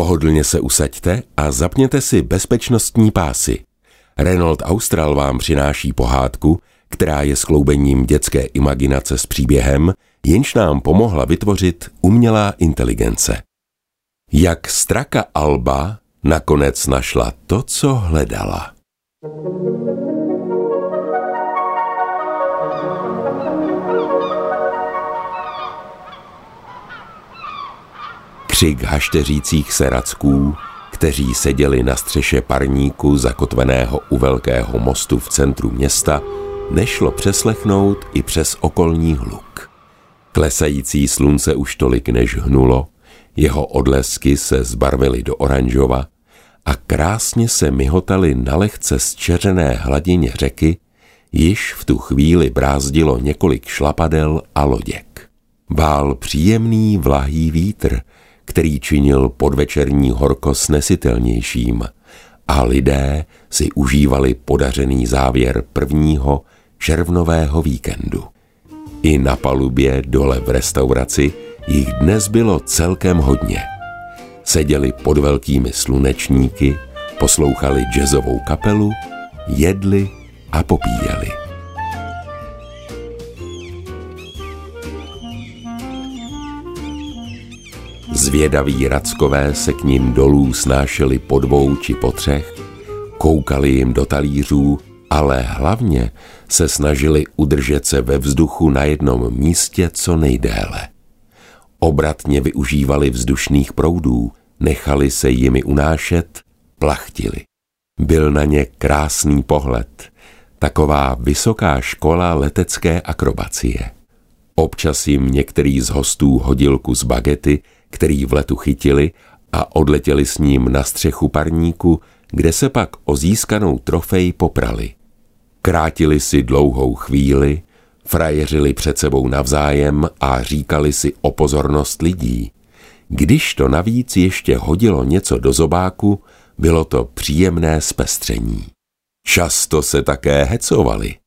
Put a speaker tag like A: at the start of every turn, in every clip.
A: Pohodlně se usaďte a zapněte si bezpečnostní pásy. Renault Austral vám přináší pohádku, která je skloubením dětské imaginace s příběhem, jenž nám pomohla vytvořit umělá inteligence. Jak straka Alba nakonec našla to, co hledala. Křik hašteřících se racků, kteří seděli na střeše parníku zakotveného u velkého mostu v centru města, nešlo přeslechnout i přes okolní hluk. Klesající slunce už tolik než hnulo, jeho odlesky se zbarvily do oranžova a krásně se myhotaly na lehce zčeřené hladině řeky, již v tu chvíli brázdilo několik šlapadel a loděk. Bál příjemný vlahý vítr, který činil podvečerní horko snesitelnějším a lidé si užívali podařený závěr prvního červnového víkendu. I na palubě dole v restauraci jich dnes bylo celkem hodně. Seděli pod velkými slunečníky, poslouchali jazzovou kapelu, jedli a popíjeli. Zvědaví rackové se k ním dolů snášeli po dvou či po třech, koukali jim do talířů, ale hlavně se snažili udržet se ve vzduchu na jednom místě co nejdéle. Obratně využívali vzdušných proudů, nechali se jimi unášet, plachtili. Byl na ně krásný pohled, taková vysoká škola letecké akrobacie. Občas jim některý z hostů hodil kus bagety, který v letu chytili a odletěli s ním na střechu parníku, kde se pak o získanou trofej poprali. Krátili si dlouhou chvíli, frajeřili před sebou navzájem a říkali si o pozornost lidí. Když to navíc ještě hodilo něco do zobáku, bylo to příjemné zpestření. Často se také hecovali.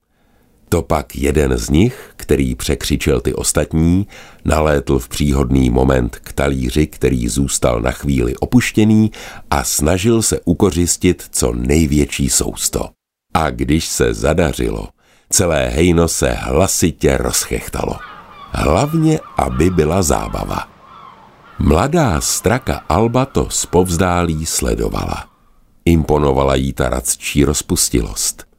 A: To pak jeden z nich, který překřičel ty ostatní, nalétl v příhodný moment k talíři, který zůstal na chvíli opuštěný a snažil se ukořistit co největší sousto. A když se zadařilo, celé hejno se hlasitě rozchechtalo. Hlavně, aby byla zábava. Mladá straka Alba to zpovzdálí sledovala. Imponovala jí ta radčí rozpustilost.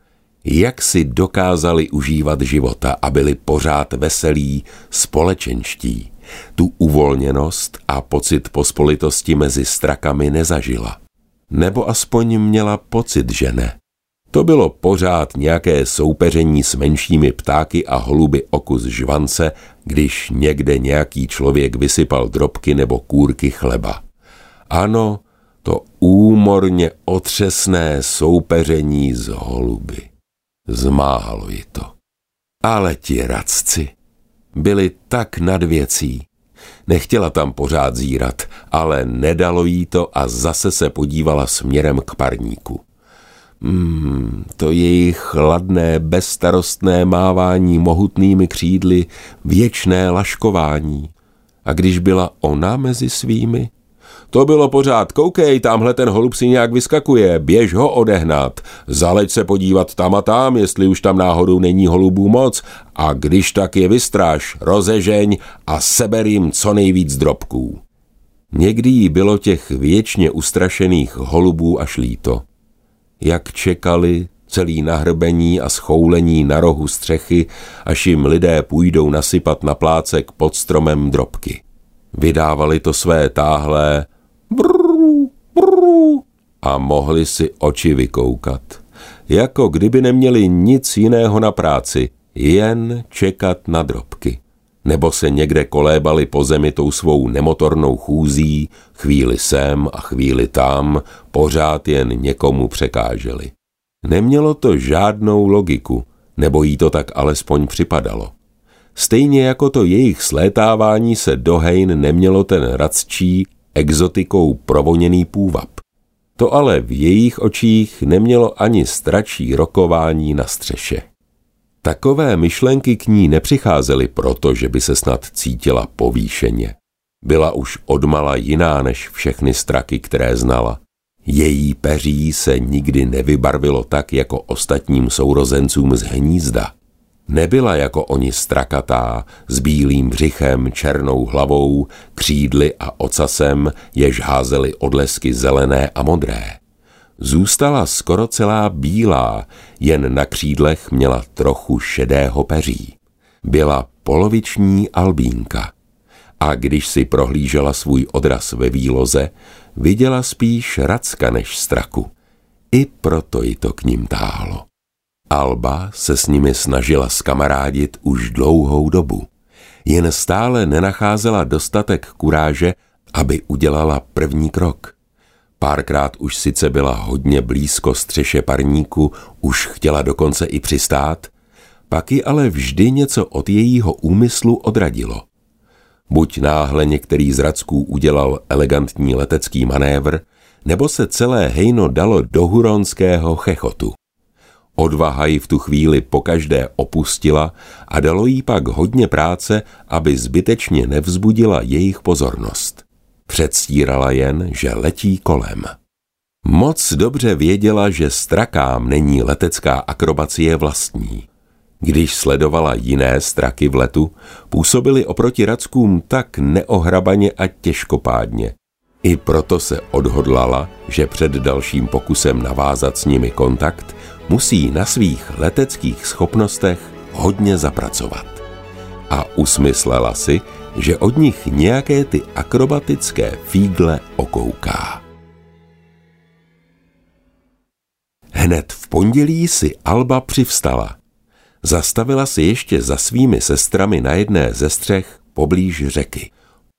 A: Jak si dokázali užívat života a byli pořád veselí, společenští. Tu uvolněnost a pocit pospolitosti mezi strakami nezažila. Nebo aspoň měla pocit, že ne. To bylo pořád nějaké soupeření s menšími ptáky a holuby okus žvance, když někde nějaký člověk vysypal drobky nebo kůrky chleba. Ano, to úmorně otřesné soupeření z holuby. Zmáhalo ji to. Ale ti radci byli tak nad věcí. Nechtěla tam pořád zírat, ale nedalo jí to a zase se podívala směrem k parníku. Hmm, to jejich chladné, bezstarostné mávání mohutnými křídly, věčné laškování. A když byla ona mezi svými? To bylo pořád, koukej, tamhle ten holub si nějak vyskakuje, běž ho odehnat, zaleď se podívat tam a tam, jestli už tam náhodou není holubů moc a když tak je vystráž, rozežeň a seber jim co nejvíc drobků. Někdy jí bylo těch věčně ustrašených holubů až líto jak čekali, celý nahrbení a schoulení na rohu střechy, až jim lidé půjdou nasypat na plácek pod stromem drobky. Vydávali to své táhlé brrr, brrr, a mohli si oči vykoukat. Jako kdyby neměli nic jiného na práci, jen čekat na drobky nebo se někde kolébali po zemi tou svou nemotornou chůzí, chvíli sem a chvíli tam, pořád jen někomu překáželi. Nemělo to žádnou logiku, nebo jí to tak alespoň připadalo. Stejně jako to jejich slétávání se do hejn nemělo ten radčí, exotikou provoněný půvab. To ale v jejich očích nemělo ani stračí rokování na střeše. Takové myšlenky k ní nepřicházely proto, že by se snad cítila povýšeně. Byla už odmala jiná než všechny straky, které znala. Její peří se nikdy nevybarvilo tak jako ostatním sourozencům z hnízda. Nebyla jako oni strakatá, s bílým břichem, černou hlavou, křídly a ocasem, jež házely odlesky zelené a modré. Zůstala skoro celá bílá, jen na křídlech měla trochu šedého peří. Byla poloviční albínka. A když si prohlížela svůj odraz ve výloze, viděla spíš Racka než straku. I proto ji to k ním táhlo. Alba se s nimi snažila skamarádit už dlouhou dobu. Jen stále nenacházela dostatek kuráže, aby udělala první krok. Párkrát už sice byla hodně blízko střeše parníku, už chtěla dokonce i přistát, pak ji ale vždy něco od jejího úmyslu odradilo. Buď náhle některý z racků udělal elegantní letecký manévr, nebo se celé hejno dalo do huronského chechotu. Odvaha ji v tu chvíli pokaždé opustila a dalo jí pak hodně práce, aby zbytečně nevzbudila jejich pozornost. Předstírala jen, že letí kolem. Moc dobře věděla, že strakám není letecká akrobacie vlastní. Když sledovala jiné straky v letu, působily oproti rackům tak neohrabaně a těžkopádně. I proto se odhodlala, že před dalším pokusem navázat s nimi kontakt musí na svých leteckých schopnostech hodně zapracovat. A usmyslela si, že od nich nějaké ty akrobatické fígle okouká. Hned v pondělí si Alba přivstala. Zastavila si ještě za svými sestrami na jedné ze střech poblíž řeky.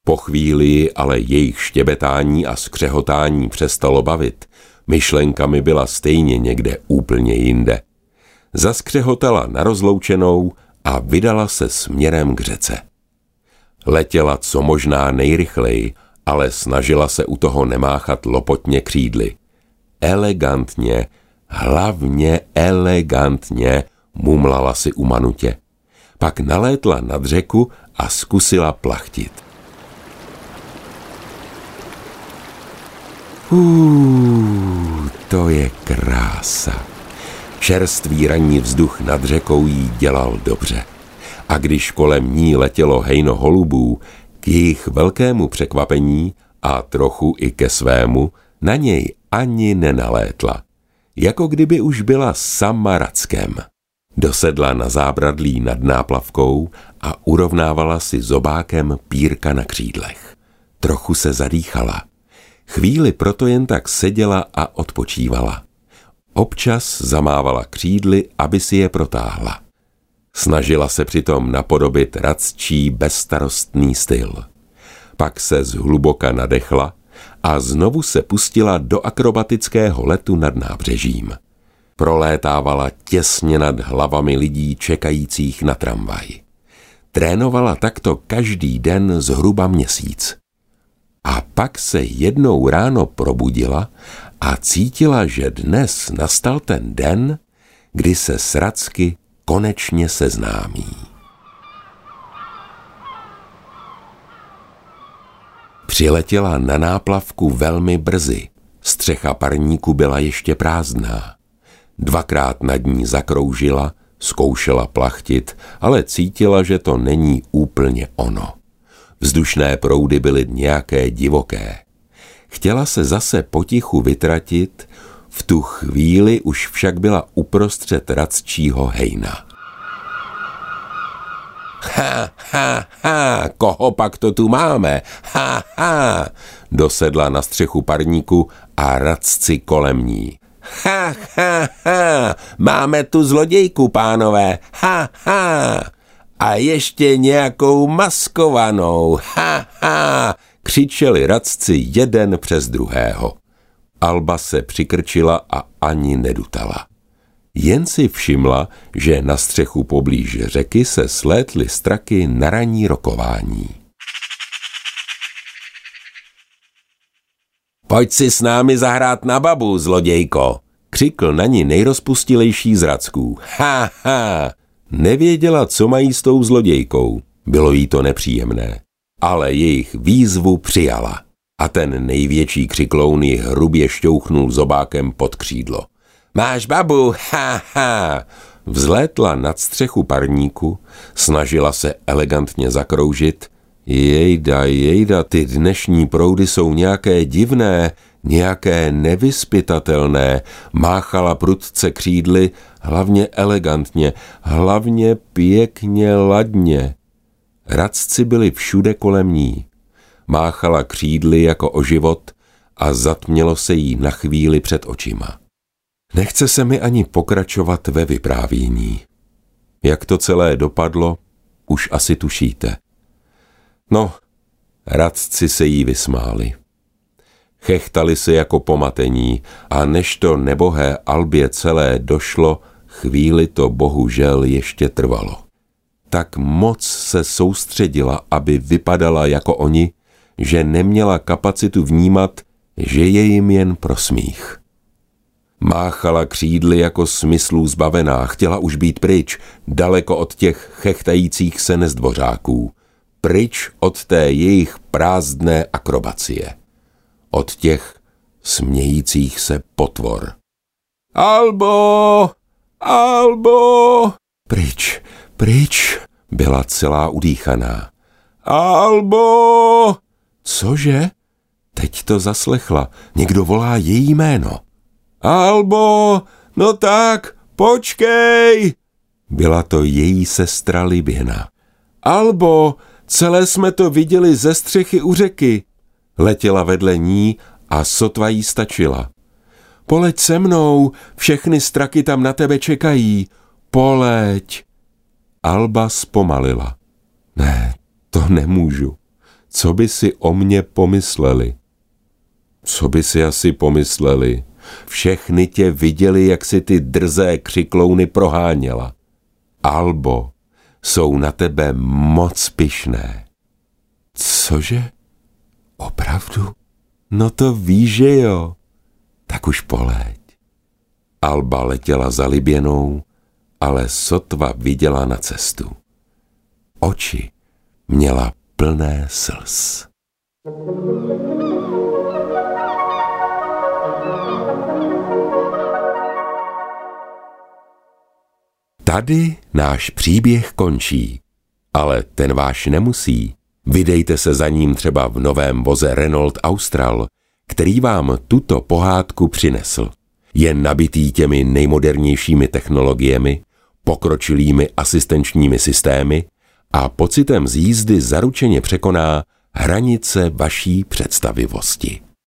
A: Po chvíli ale jejich štěbetání a skřehotání přestalo bavit. Myšlenkami byla stejně někde úplně jinde. Zaskřehotala na rozloučenou a vydala se směrem k řece. Letěla co možná nejrychleji, ale snažila se u toho nemáchat lopotně křídly. Elegantně, hlavně elegantně, mumlala si u manutě. Pak nalétla nad řeku a zkusila plachtit. Uuu, to je krása. Čerstvý ranní vzduch nad řekou jí dělal dobře. A když kolem ní letělo hejno holubů, k jejich velkému překvapení a trochu i ke svému, na něj ani nenalétla. Jako kdyby už byla sama Rackem. Dosedla na zábradlí nad náplavkou a urovnávala si zobákem pírka na křídlech. Trochu se zadýchala. Chvíli proto jen tak seděla a odpočívala. Občas zamávala křídly, aby si je protáhla. Snažila se přitom napodobit radčí bezstarostný styl. Pak se zhluboka nadechla a znovu se pustila do akrobatického letu nad nábřežím. Prolétávala těsně nad hlavami lidí čekajících na tramvaj. Trénovala takto každý den zhruba měsíc. A pak se jednou ráno probudila a cítila, že dnes nastal ten den, kdy se sracky konečně seznámí. Přiletěla na náplavku velmi brzy. Střecha parníku byla ještě prázdná. Dvakrát nad ní zakroužila, zkoušela plachtit, ale cítila, že to není úplně ono. Vzdušné proudy byly nějaké divoké. Chtěla se zase potichu vytratit, v tu chvíli už však byla uprostřed radčího hejna. Ha, ha, ha, koho pak to tu máme? Ha, ha, dosedla na střechu parníku a radci kolem ní. Ha, ha, ha, máme tu zlodějku, pánové, ha, ha. A ještě nějakou maskovanou, ha, ha, křičeli radci jeden přes druhého. Alba se přikrčila a ani nedutala. Jen si všimla, že na střechu poblíž řeky se slétly straky na ranní rokování. Pojď si s námi zahrát na babu, zlodějko, křikl na ní nejrozpustilejší z racků. Ha, ha! Nevěděla, co mají s tou zlodějkou. Bylo jí to nepříjemné. ale jejich výzvu přijala. A ten největší křikloun ji hrubě šťouchnul zobákem pod křídlo. Máš babu, ha, ha! Vzlétla nad střechu parníku, snažila se elegantně zakroužit. Jejda, jejda, ty dnešní proudy jsou nějaké divné, nějaké nevyspytatelné, máchala prudce křídly, hlavně elegantně, hlavně pěkně ladně. Radci byli všude kolem ní. Máchala křídly jako o život a zatmělo se jí na chvíli před očima. Nechce se mi ani pokračovat ve vyprávění. Jak to celé dopadlo, už asi tušíte. No, radci se jí vysmáli. Chechtali se jako pomatení a než to nebohé Albě celé došlo, chvíli to bohužel ještě trvalo. Tak moc se soustředila, aby vypadala jako oni, že neměla kapacitu vnímat, že je jim jen prosmích. Máchala křídly jako smyslů zbavená, chtěla už být pryč, daleko od těch chechtajících se nezdvořáků, pryč od té jejich prázdné akrobacie, od těch smějících se potvor. Albo, Albo, pryč, pryč, byla celá udýchaná. Albo, cože? Teď to zaslechla, někdo volá její jméno. Albo, no tak, počkej! Byla to její sestra Liběna. Albo, celé jsme to viděli ze střechy u řeky. Letěla vedle ní a sotva jí stačila. Poleď se mnou, všechny straky tam na tebe čekají. Poleď. Alba zpomalila. Ne, to nemůžu. Co by si o mě pomysleli? Co by si asi pomysleli? Všechny tě viděli, jak si ty drzé křiklouny proháněla. Albo, jsou na tebe moc pyšné. Cože? Opravdu? No to víš, že jo. Tak už poleď. Alba letěla za Liběnou, ale sotva viděla na cestu. Oči měla plné slz. Tady náš příběh končí, ale ten váš nemusí. Vydejte se za ním třeba v novém voze Renault Austral, který vám tuto pohádku přinesl. Je nabitý těmi nejmodernějšími technologiemi, pokročilými asistenčními systémy a pocitem z jízdy zaručeně překoná hranice vaší představivosti.